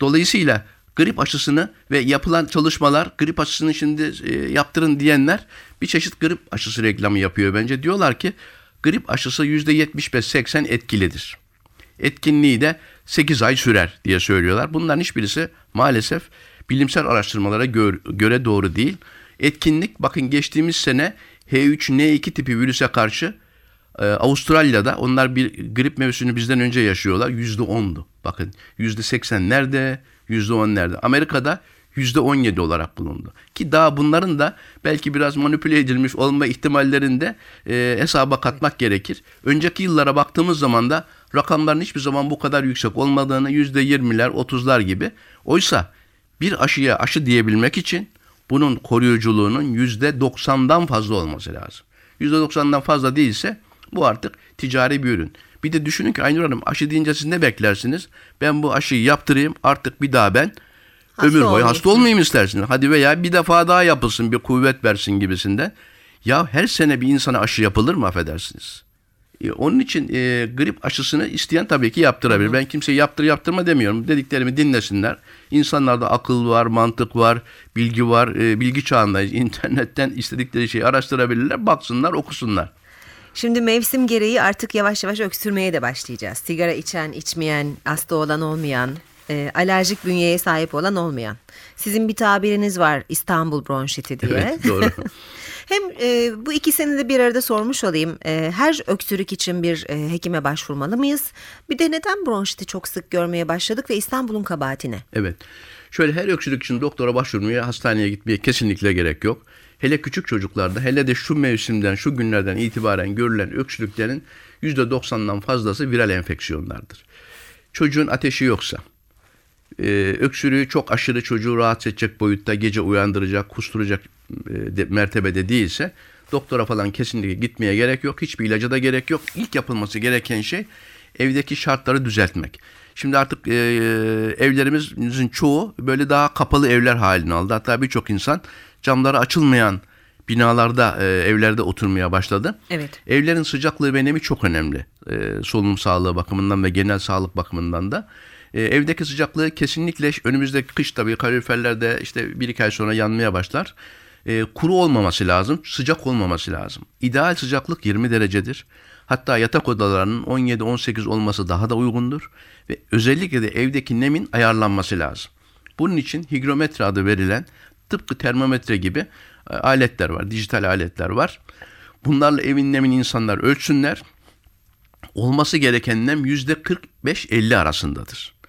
Dolayısıyla grip aşısını ve yapılan çalışmalar grip aşısını şimdi e, yaptırın diyenler bir çeşit grip aşısı reklamı yapıyor bence. Diyorlar ki grip aşısı %75-80 etkilidir. Etkinliği de 8 ay sürer diye söylüyorlar. Bunların hiçbirisi maalesef bilimsel araştırmalara gö- göre doğru değil. Etkinlik bakın geçtiğimiz sene H3N2 tipi virüse karşı e, Avustralya'da onlar bir grip mevsimini bizden önce yaşıyorlar. Yüzde ondu. Bakın yüzde seksen nerede? Yüzde on nerede? Amerika'da yüzde on yedi olarak bulundu. Ki daha bunların da belki biraz manipüle edilmiş olma ihtimallerini de e, hesaba katmak gerekir. Önceki yıllara baktığımız zaman da rakamların hiçbir zaman bu kadar yüksek olmadığını yüzde yirmiler, otuzlar gibi. Oysa bir aşıya aşı diyebilmek için bunun koruyuculuğunun yüzde doksandan fazla olması lazım. Yüzde doksandan fazla değilse bu artık ticari bir ürün. Bir de düşünün ki Aynur Hanım aşı deyince siz ne beklersiniz? Ben bu aşıyı yaptırayım artık bir daha ben Hasta ömür boyu olmayayım. hasta olmayayım istersiniz. Hadi veya bir defa daha yapılsın bir kuvvet versin gibisinden. Ya her sene bir insana aşı yapılır mı affedersiniz? E, onun için e, grip aşısını isteyen tabii ki yaptırabilir. Ben kimseye yaptır yaptırma demiyorum. Dediklerimi dinlesinler. İnsanlarda akıl var, mantık var, bilgi var. E, bilgi çağındayız. İnternetten istedikleri şeyi araştırabilirler, baksınlar, okusunlar. Şimdi mevsim gereği artık yavaş yavaş öksürmeye de başlayacağız. Sigara içen, içmeyen, hasta olan olmayan, e, alerjik bünyeye sahip olan olmayan. Sizin bir tabiriniz var İstanbul bronşiti diye. Evet, doğru. Hem e, bu ikisini de bir arada sormuş olayım. E, her öksürük için bir e, hekime başvurmalı mıyız? Bir de neden bronşiti çok sık görmeye başladık ve İstanbul'un kabahati ne? Evet. Şöyle her öksürük için doktora başvurmaya, hastaneye gitmeye kesinlikle gerek yok. Hele küçük çocuklarda, hele de şu mevsimden, şu günlerden itibaren görülen öksürüklerin %90'dan fazlası viral enfeksiyonlardır. Çocuğun ateşi yoksa, e, öksürüğü çok aşırı çocuğu rahatsız edecek boyutta gece uyandıracak, kusturacak e, de- mertebede değilse doktora falan kesinlikle gitmeye gerek yok. Hiçbir ilaca da gerek yok. İlk yapılması gereken şey evdeki şartları düzeltmek. Şimdi artık e, evlerimizin çoğu böyle daha kapalı evler halini aldı. Hatta birçok insan camları açılmayan binalarda, e, evlerde oturmaya başladı. Evet. Evlerin sıcaklığı ve nemi çok önemli. E, solunum sağlığı bakımından ve genel sağlık bakımından da. E, evdeki sıcaklığı kesinlikle önümüzdeki kış tabii kaloriferlerde işte bir iki ay sonra yanmaya başlar. E, kuru olmaması lazım, sıcak olmaması lazım. İdeal sıcaklık 20 derecedir. Hatta yatak odalarının 17-18 olması daha da uygundur. Ve özellikle de evdeki nemin ayarlanması lazım. Bunun için higrometre adı verilen tıpkı termometre gibi e, aletler var, dijital aletler var. Bunlarla evin nemini insanlar ölçsünler. Olması gereken nem %45-50 arasındadır.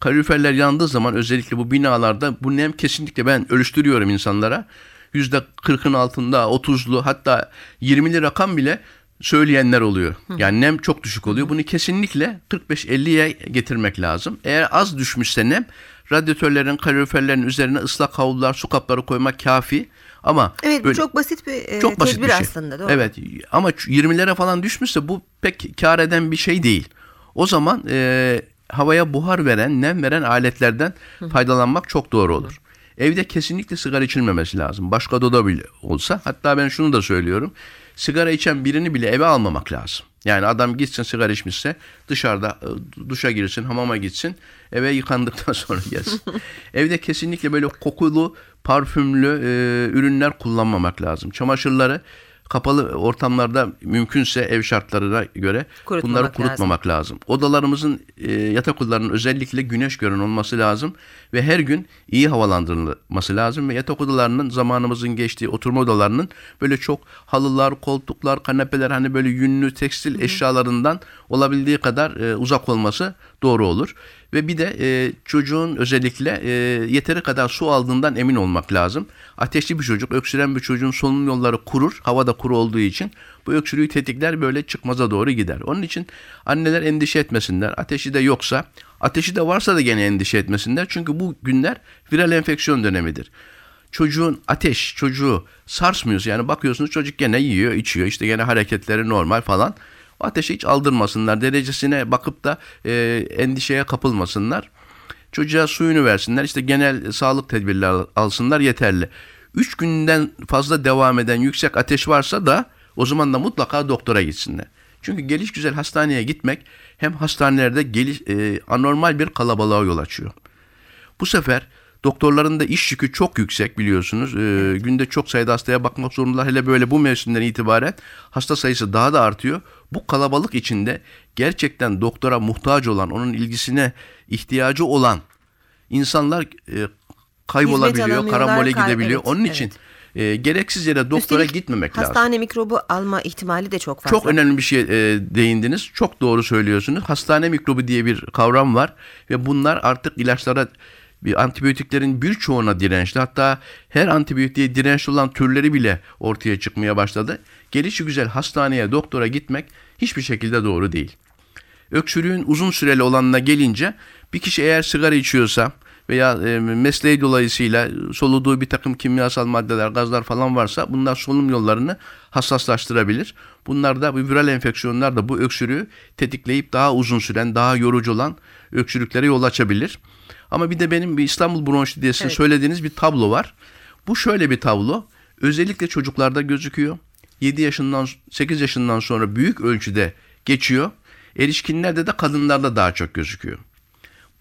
Kaloriferler yandığı zaman özellikle bu binalarda bu nem kesinlikle ben ölçtürüyorum insanlara. %40'ın altında 30'lu hatta 20'li rakam bile söyleyenler oluyor. Yani nem çok düşük oluyor. Bunu kesinlikle 45-50'ye getirmek lazım. Eğer az düşmüşse nem radyatörlerin, kaloriferlerin üzerine ıslak havlular, su kapları koymak kafi. Ama Evet böyle- çok basit bir e, çok basit tedbir bir şey. aslında. Doğru. Evet ama 20'lere falan düşmüşse bu pek kar eden bir şey değil. O zaman e, havaya buhar veren, nem veren aletlerden faydalanmak çok doğru olur. Evde kesinlikle sigara içilmemesi lazım. Başka odada bile olsa. Hatta ben şunu da söylüyorum. Sigara içen birini bile eve almamak lazım. Yani adam gitsin sigara içmişse dışarıda e, duşa girsin, hamama gitsin, eve yıkandıktan sonra gelsin. Evde kesinlikle böyle kokulu, parfümlü e, ürünler kullanmamak lazım. Çamaşırları kapalı ortamlarda mümkünse ev şartlarına göre Kurutmamak bunları kurutmamak lazım. Odalarımızın e, yatak odalarının özellikle güneş gören olması lazım ve her gün iyi havalandırılması lazım ve yatak odalarının zamanımızın geçtiği oturma odalarının böyle çok halılar, koltuklar, kanepeler hani böyle yünlü tekstil eşyalarından olabildiği kadar e, uzak olması doğru olur. Ve bir de e, çocuğun özellikle e, yeteri kadar su aldığından emin olmak lazım. Ateşli bir çocuk, öksüren bir çocuğun solunum yolları kurur. Havada kuru olduğu için bu öksürüğü tetikler böyle çıkmaza doğru gider. Onun için anneler endişe etmesinler. Ateşi de yoksa, ateşi de varsa da gene endişe etmesinler. Çünkü bu günler viral enfeksiyon dönemidir. Çocuğun ateş, çocuğu sarsmıyorsa yani bakıyorsunuz çocuk gene yiyor, içiyor. işte gene hareketleri normal falan. O ateşi hiç aldırmasınlar. Derecesine bakıp da e, endişeye kapılmasınlar. Çocuğa suyunu versinler. işte genel sağlık tedbirleri al- alsınlar yeterli. 3 günden fazla devam eden yüksek ateş varsa da o zaman da mutlaka doktora gitsinler. Çünkü geliş güzel hastaneye gitmek hem hastanelerde geliş, e, anormal bir kalabalığa yol açıyor. Bu sefer doktorların da iş yükü çok yüksek biliyorsunuz. Ee, günde çok sayıda hastaya bakmak zorundalar. Hele böyle bu mevsimden itibaren hasta sayısı daha da artıyor. Bu kalabalık içinde gerçekten doktora muhtaç olan, onun ilgisine ihtiyacı olan insanlar e, kaybolabiliyor, karambole kay- gidebiliyor. evet, Onun için e, gereksiz yere doktora Üstelik gitmemek lazım. Hastane mikrobu alma ihtimali de çok fazla. Çok önemli bir şey e, değindiniz. Çok doğru söylüyorsunuz. Hastane mikrobu diye bir kavram var ve bunlar artık ilaçlara bir antibiyotiklerin birçoğuna dirençli. Hatta her antibiyotiğe dirençli olan türleri bile ortaya çıkmaya başladı. Gelişi güzel hastaneye, doktora gitmek hiçbir şekilde doğru değil. Öksürüğün uzun süreli olanına gelince bir kişi eğer sigara içiyorsa veya e, mesleği dolayısıyla soluduğu bir takım kimyasal maddeler, gazlar falan varsa bunlar solunum yollarını hassaslaştırabilir. Bunlar da bu viral enfeksiyonlar da bu öksürüğü tetikleyip daha uzun süren, daha yorucu olan öksürüklere yol açabilir. Ama bir de benim bir İstanbul bronşitidesi Evet. söylediğiniz bir tablo var. Bu şöyle bir tablo. Özellikle çocuklarda gözüküyor. 7 yaşından 8 yaşından sonra büyük ölçüde geçiyor. Erişkinlerde de kadınlarda daha çok gözüküyor.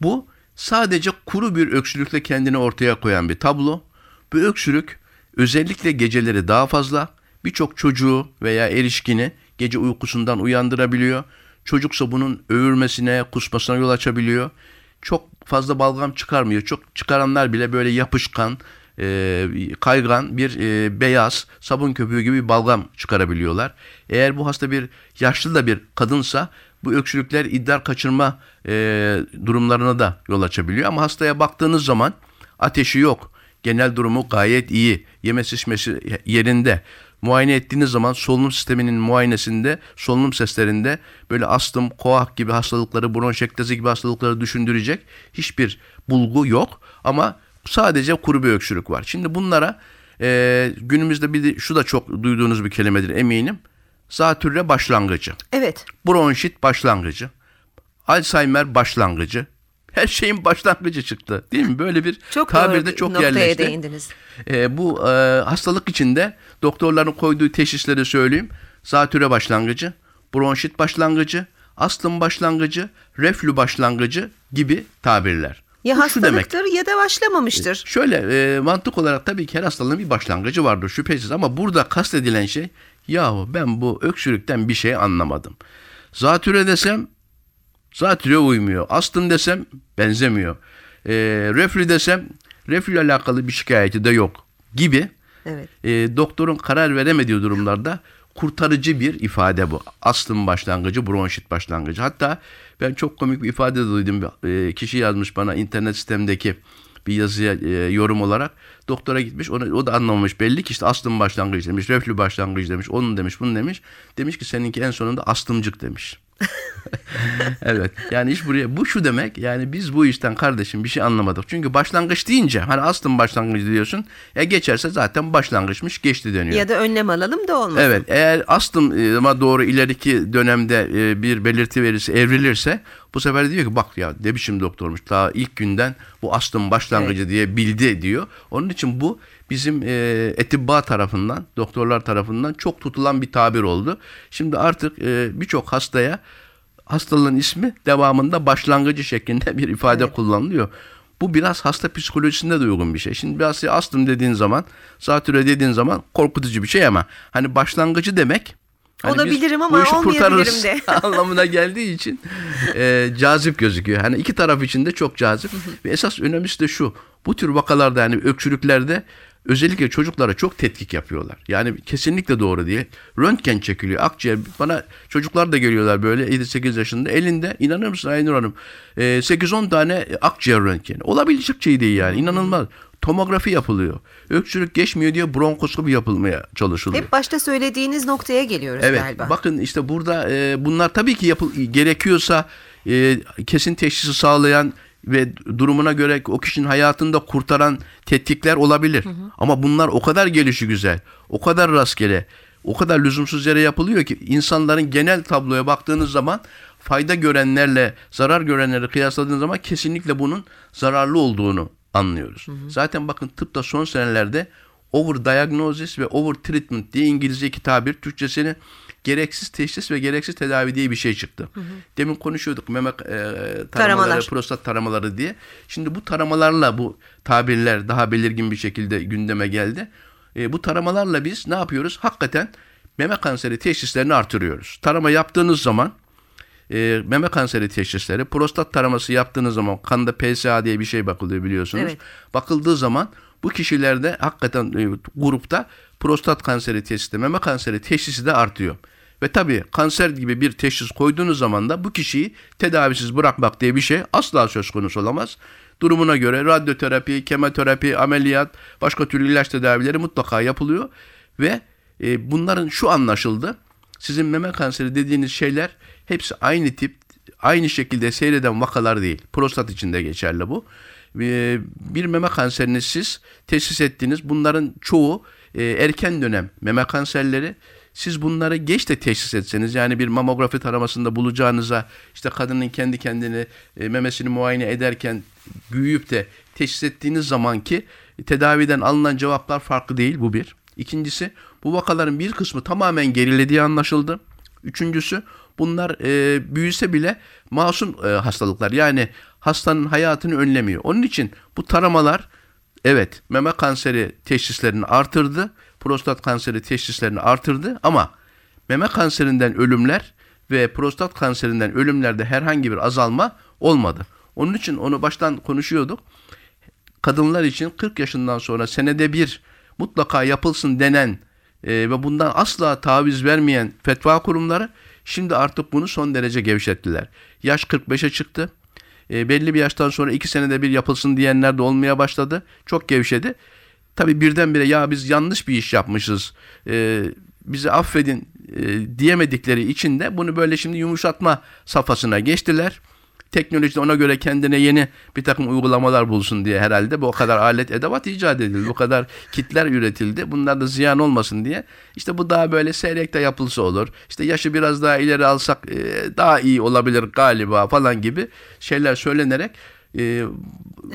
Bu sadece kuru bir öksürükle kendini ortaya koyan bir tablo. Bu öksürük özellikle geceleri daha fazla birçok çocuğu veya erişkini gece uykusundan uyandırabiliyor. Çocuksa bunun öğürmesine, kusmasına yol açabiliyor. Çok fazla balgam çıkarmıyor. Çok çıkaranlar bile böyle yapışkan, e, kaygan bir e, beyaz sabun köpüğü gibi balgam çıkarabiliyorlar. Eğer bu hasta bir yaşlı da bir kadınsa bu öksürükler idrar kaçırma e, durumlarına da yol açabiliyor. Ama hastaya baktığınız zaman ateşi yok. Genel durumu gayet iyi. Yemesi içmesi yerinde. Muayene ettiğiniz zaman solunum sisteminin muayenesinde, solunum seslerinde böyle astım, koah gibi hastalıkları, bronşektazi gibi hastalıkları düşündürecek hiçbir bulgu yok. Ama sadece kuru bir öksürük var. Şimdi bunlara Ee, günümüzde bir de, şu da çok duyduğunuz bir kelimedir eminim. Zatürre başlangıcı. Evet. Bronşit başlangıcı. Alzheimer başlangıcı. Her şeyin başlangıcı çıktı. Değil mi? Böyle bir Çok tabir doğru de bir çok yerleşti. değindiniz. Ee, bu e, hastalık içinde doktorların koyduğu teşhisleri söyleyeyim. Zatüre başlangıcı, bronşit başlangıcı, astım başlangıcı, reflü başlangıcı gibi tabirler. Ya Bu şu demek. hastalıktır ya da başlamamıştır. Şöyle e, mantık olarak tabii ki her hastalığın bir başlangıcı vardır şüphesiz ama burada kastedilen şey yahu ben bu öksürükten bir şey anlamadım. Zatüre desem zatüre uymuyor. Astım desem benzemiyor. E, reflü desem reflü alakalı bir şikayeti de yok gibi Evet. e, doktorun karar veremediği durumlarda kurtarıcı bir ifade bu. Astım başlangıcı, bronşit başlangıcı. Hatta ben çok komik bir ifade duydum. Bir, e, kişi yazmış bana internet sistemdeki bir yazıya e, yorum olarak. Doktora gitmiş. Onu, o da anlamamış. Belli ki işte astım başlangıcı demiş. Reflü başlangıcı demiş. Onun demiş, bunu demiş. Demiş ki seninki en sonunda astımcık demiş. evet. Yani iş buraya bu şu demek. Yani biz bu işten kardeşim bir şey anlamadık. Çünkü başlangıç deyince hani astım başlangıcı diyorsun. Ya geçerse zaten başlangıçmış geçti deniyor. Ya da önlem alalım da olmasın. Evet eğer astıma doğru ileriki dönemde e, bir belirti verisi evrilirse bu sefer diyor ki bak ya ne biçim doktormuş daha ilk günden bu astım başlangıcı diye bildi diyor. Onun için bu bizim e, etibba tarafından doktorlar tarafından çok tutulan bir tabir oldu. Şimdi artık e, birçok hastaya hastalığın ismi devamında başlangıcı şeklinde bir ifade kullanılıyor. Bu biraz hasta psikolojisinde de uygun bir şey. Şimdi biraz astım dediğin zaman, zatüre dediğin zaman korkutucu bir şey ama hani başlangıcı demek hani Olabilirim bu ama işi olmayabilirim kurtarırız de. anlamına geldiği için e, cazip gözüküyor. Hani iki taraf için de çok cazip. Ve esas önemlisi de şu. Bu tür vakalarda yani öksürüklerde özellikle çocuklara çok tetkik yapıyorlar. Yani kesinlikle doğru değil. Röntgen çekiliyor. Akciğer bana çocuklar da geliyorlar böyle 7-8 yaşında. Elinde inanır mısın Aynur Hanım? e, 8-10 tane akciğer röntgeni. Olabilecek şey değil yani. İnanılmaz. Tomografi yapılıyor. Öksürük geçmiyor diye bronkoskopi yapılmaya çalışılıyor. Hep başta söylediğiniz noktaya geliyoruz Evet. galiba. Bakın işte burada e, bunlar tabii ki yapıl gerekiyorsa e, kesin teşhisi sağlayan ve durumuna göre o kişinin hayatını da kurtaran tetkikler olabilir. Ama bunlar o kadar gelişi güzel, o kadar rastgele, o kadar lüzumsuz yere yapılıyor ki insanların genel tabloya baktığınız zaman fayda görenlerle zarar görenleri kıyasladığınız zaman kesinlikle bunun zararlı olduğunu anlıyoruz. Zaten bakın tıpta son senelerde over diagnosis ve over treatment diye İngilizce iki tabir, Türkçesini gereksiz teşhis ve gereksiz tedavi diye bir şey çıktı. Demin konuşuyorduk meme e, taramaları, Taramalar. prostat taramaları diye. Şimdi bu taramalarla bu tabirler daha belirgin bir şekilde gündeme geldi. E, bu taramalarla biz ne yapıyoruz? Hakikaten meme kanseri teşhislerini artırıyoruz. Tarama yaptığınız zaman e, meme kanseri teşhisleri, prostat taraması yaptığınız zaman kanda PSA diye bir şey bakılıyor biliyorsunuz. Evet. Bakıldığı zaman bu kişilerde hakikaten e, grupta prostat kanseri teşhisi, meme kanseri teşhisi de artıyor. Ve tabii kanser gibi bir teşhis koyduğunuz zaman da bu kişiyi tedavisiz bırakmak diye bir şey asla söz konusu olamaz. Durumuna göre radyoterapi, kemoterapi, ameliyat, başka türlü ilaç tedavileri mutlaka yapılıyor. Ve e, bunların şu anlaşıldı. Sizin meme kanseri dediğiniz şeyler hepsi aynı tip, aynı şekilde seyreden vakalar değil. Prostat için de geçerli bu. E, bir meme kanserini siz teşhis ettiğiniz bunların çoğu e, erken dönem meme kanserleri. Siz bunları geç de teşhis etseniz yani bir mamografi taramasında bulacağınıza işte kadının kendi kendini e, memesini muayene ederken büyüyüp de teşhis ettiğiniz zamanki tedaviden alınan cevaplar farklı değil bu bir. İkincisi bu vakaların bir kısmı tamamen gerilediği anlaşıldı. Üçüncüsü bunlar e, büyüse bile masum e, hastalıklar yani hastanın hayatını önlemiyor. Onun için bu taramalar evet meme kanseri teşhislerini artırdı, prostat kanseri teşhislerini artırdı ama meme kanserinden ölümler ve prostat kanserinden ölümlerde herhangi bir azalma olmadı. Onun için onu baştan konuşuyorduk. Kadınlar için 40 yaşından sonra senede bir mutlaka yapılsın denen e, ve bundan asla taviz vermeyen fetva kurumları şimdi artık bunu son derece gevşettiler. Yaş 45'e çıktı. E, belli bir yaştan sonra 2 senede bir yapılsın diyenler de olmaya başladı. Çok gevşedi. Tabi birdenbire ya biz yanlış bir iş yapmışız. E, bizi affedin e, diyemedikleri için de bunu böyle şimdi yumuşatma safhasına geçtiler. teknolojide ona göre kendine yeni bir takım uygulamalar bulsun diye herhalde bu kadar alet edevat icat edildi. Bu kadar kitler üretildi. Bunlar da ziyan olmasın diye. İşte bu daha böyle seyrekte yapılsa olur. İşte yaşı biraz daha ileri alsak e, daha iyi olabilir galiba falan gibi şeyler söylenerek e,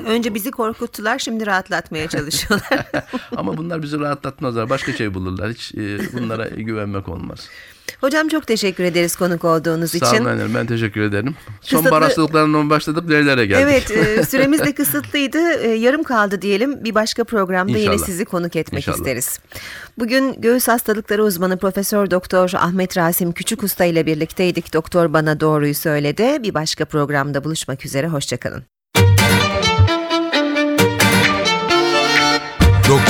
Önce bizi korkuttular, şimdi rahatlatmaya çalışıyorlar. ama bunlar bizi rahatlatmazlar. Başka şey bulurlar. Hiç e, bunlara güvenmek olmaz. Hocam çok teşekkür ederiz konuk olduğunuz Sağ için. olun efendim. Ben teşekkür ederim. Son Kısıtlı- bar hastalıklarından başladık. Nerelere geldik? Evet, e, süremiz de kısıtlıydı. E, yarım kaldı diyelim. Bir başka programda yine İnşallah. sizi konuk etmek İnşallah. isteriz. Bugün göğüs hastalıkları uzmanı Profesör Doktor Ahmet Rasim Küçük Usta ile birlikteydik. Doktor bana doğruyu söyledi. Bir başka programda buluşmak üzere. Hoşçakalın.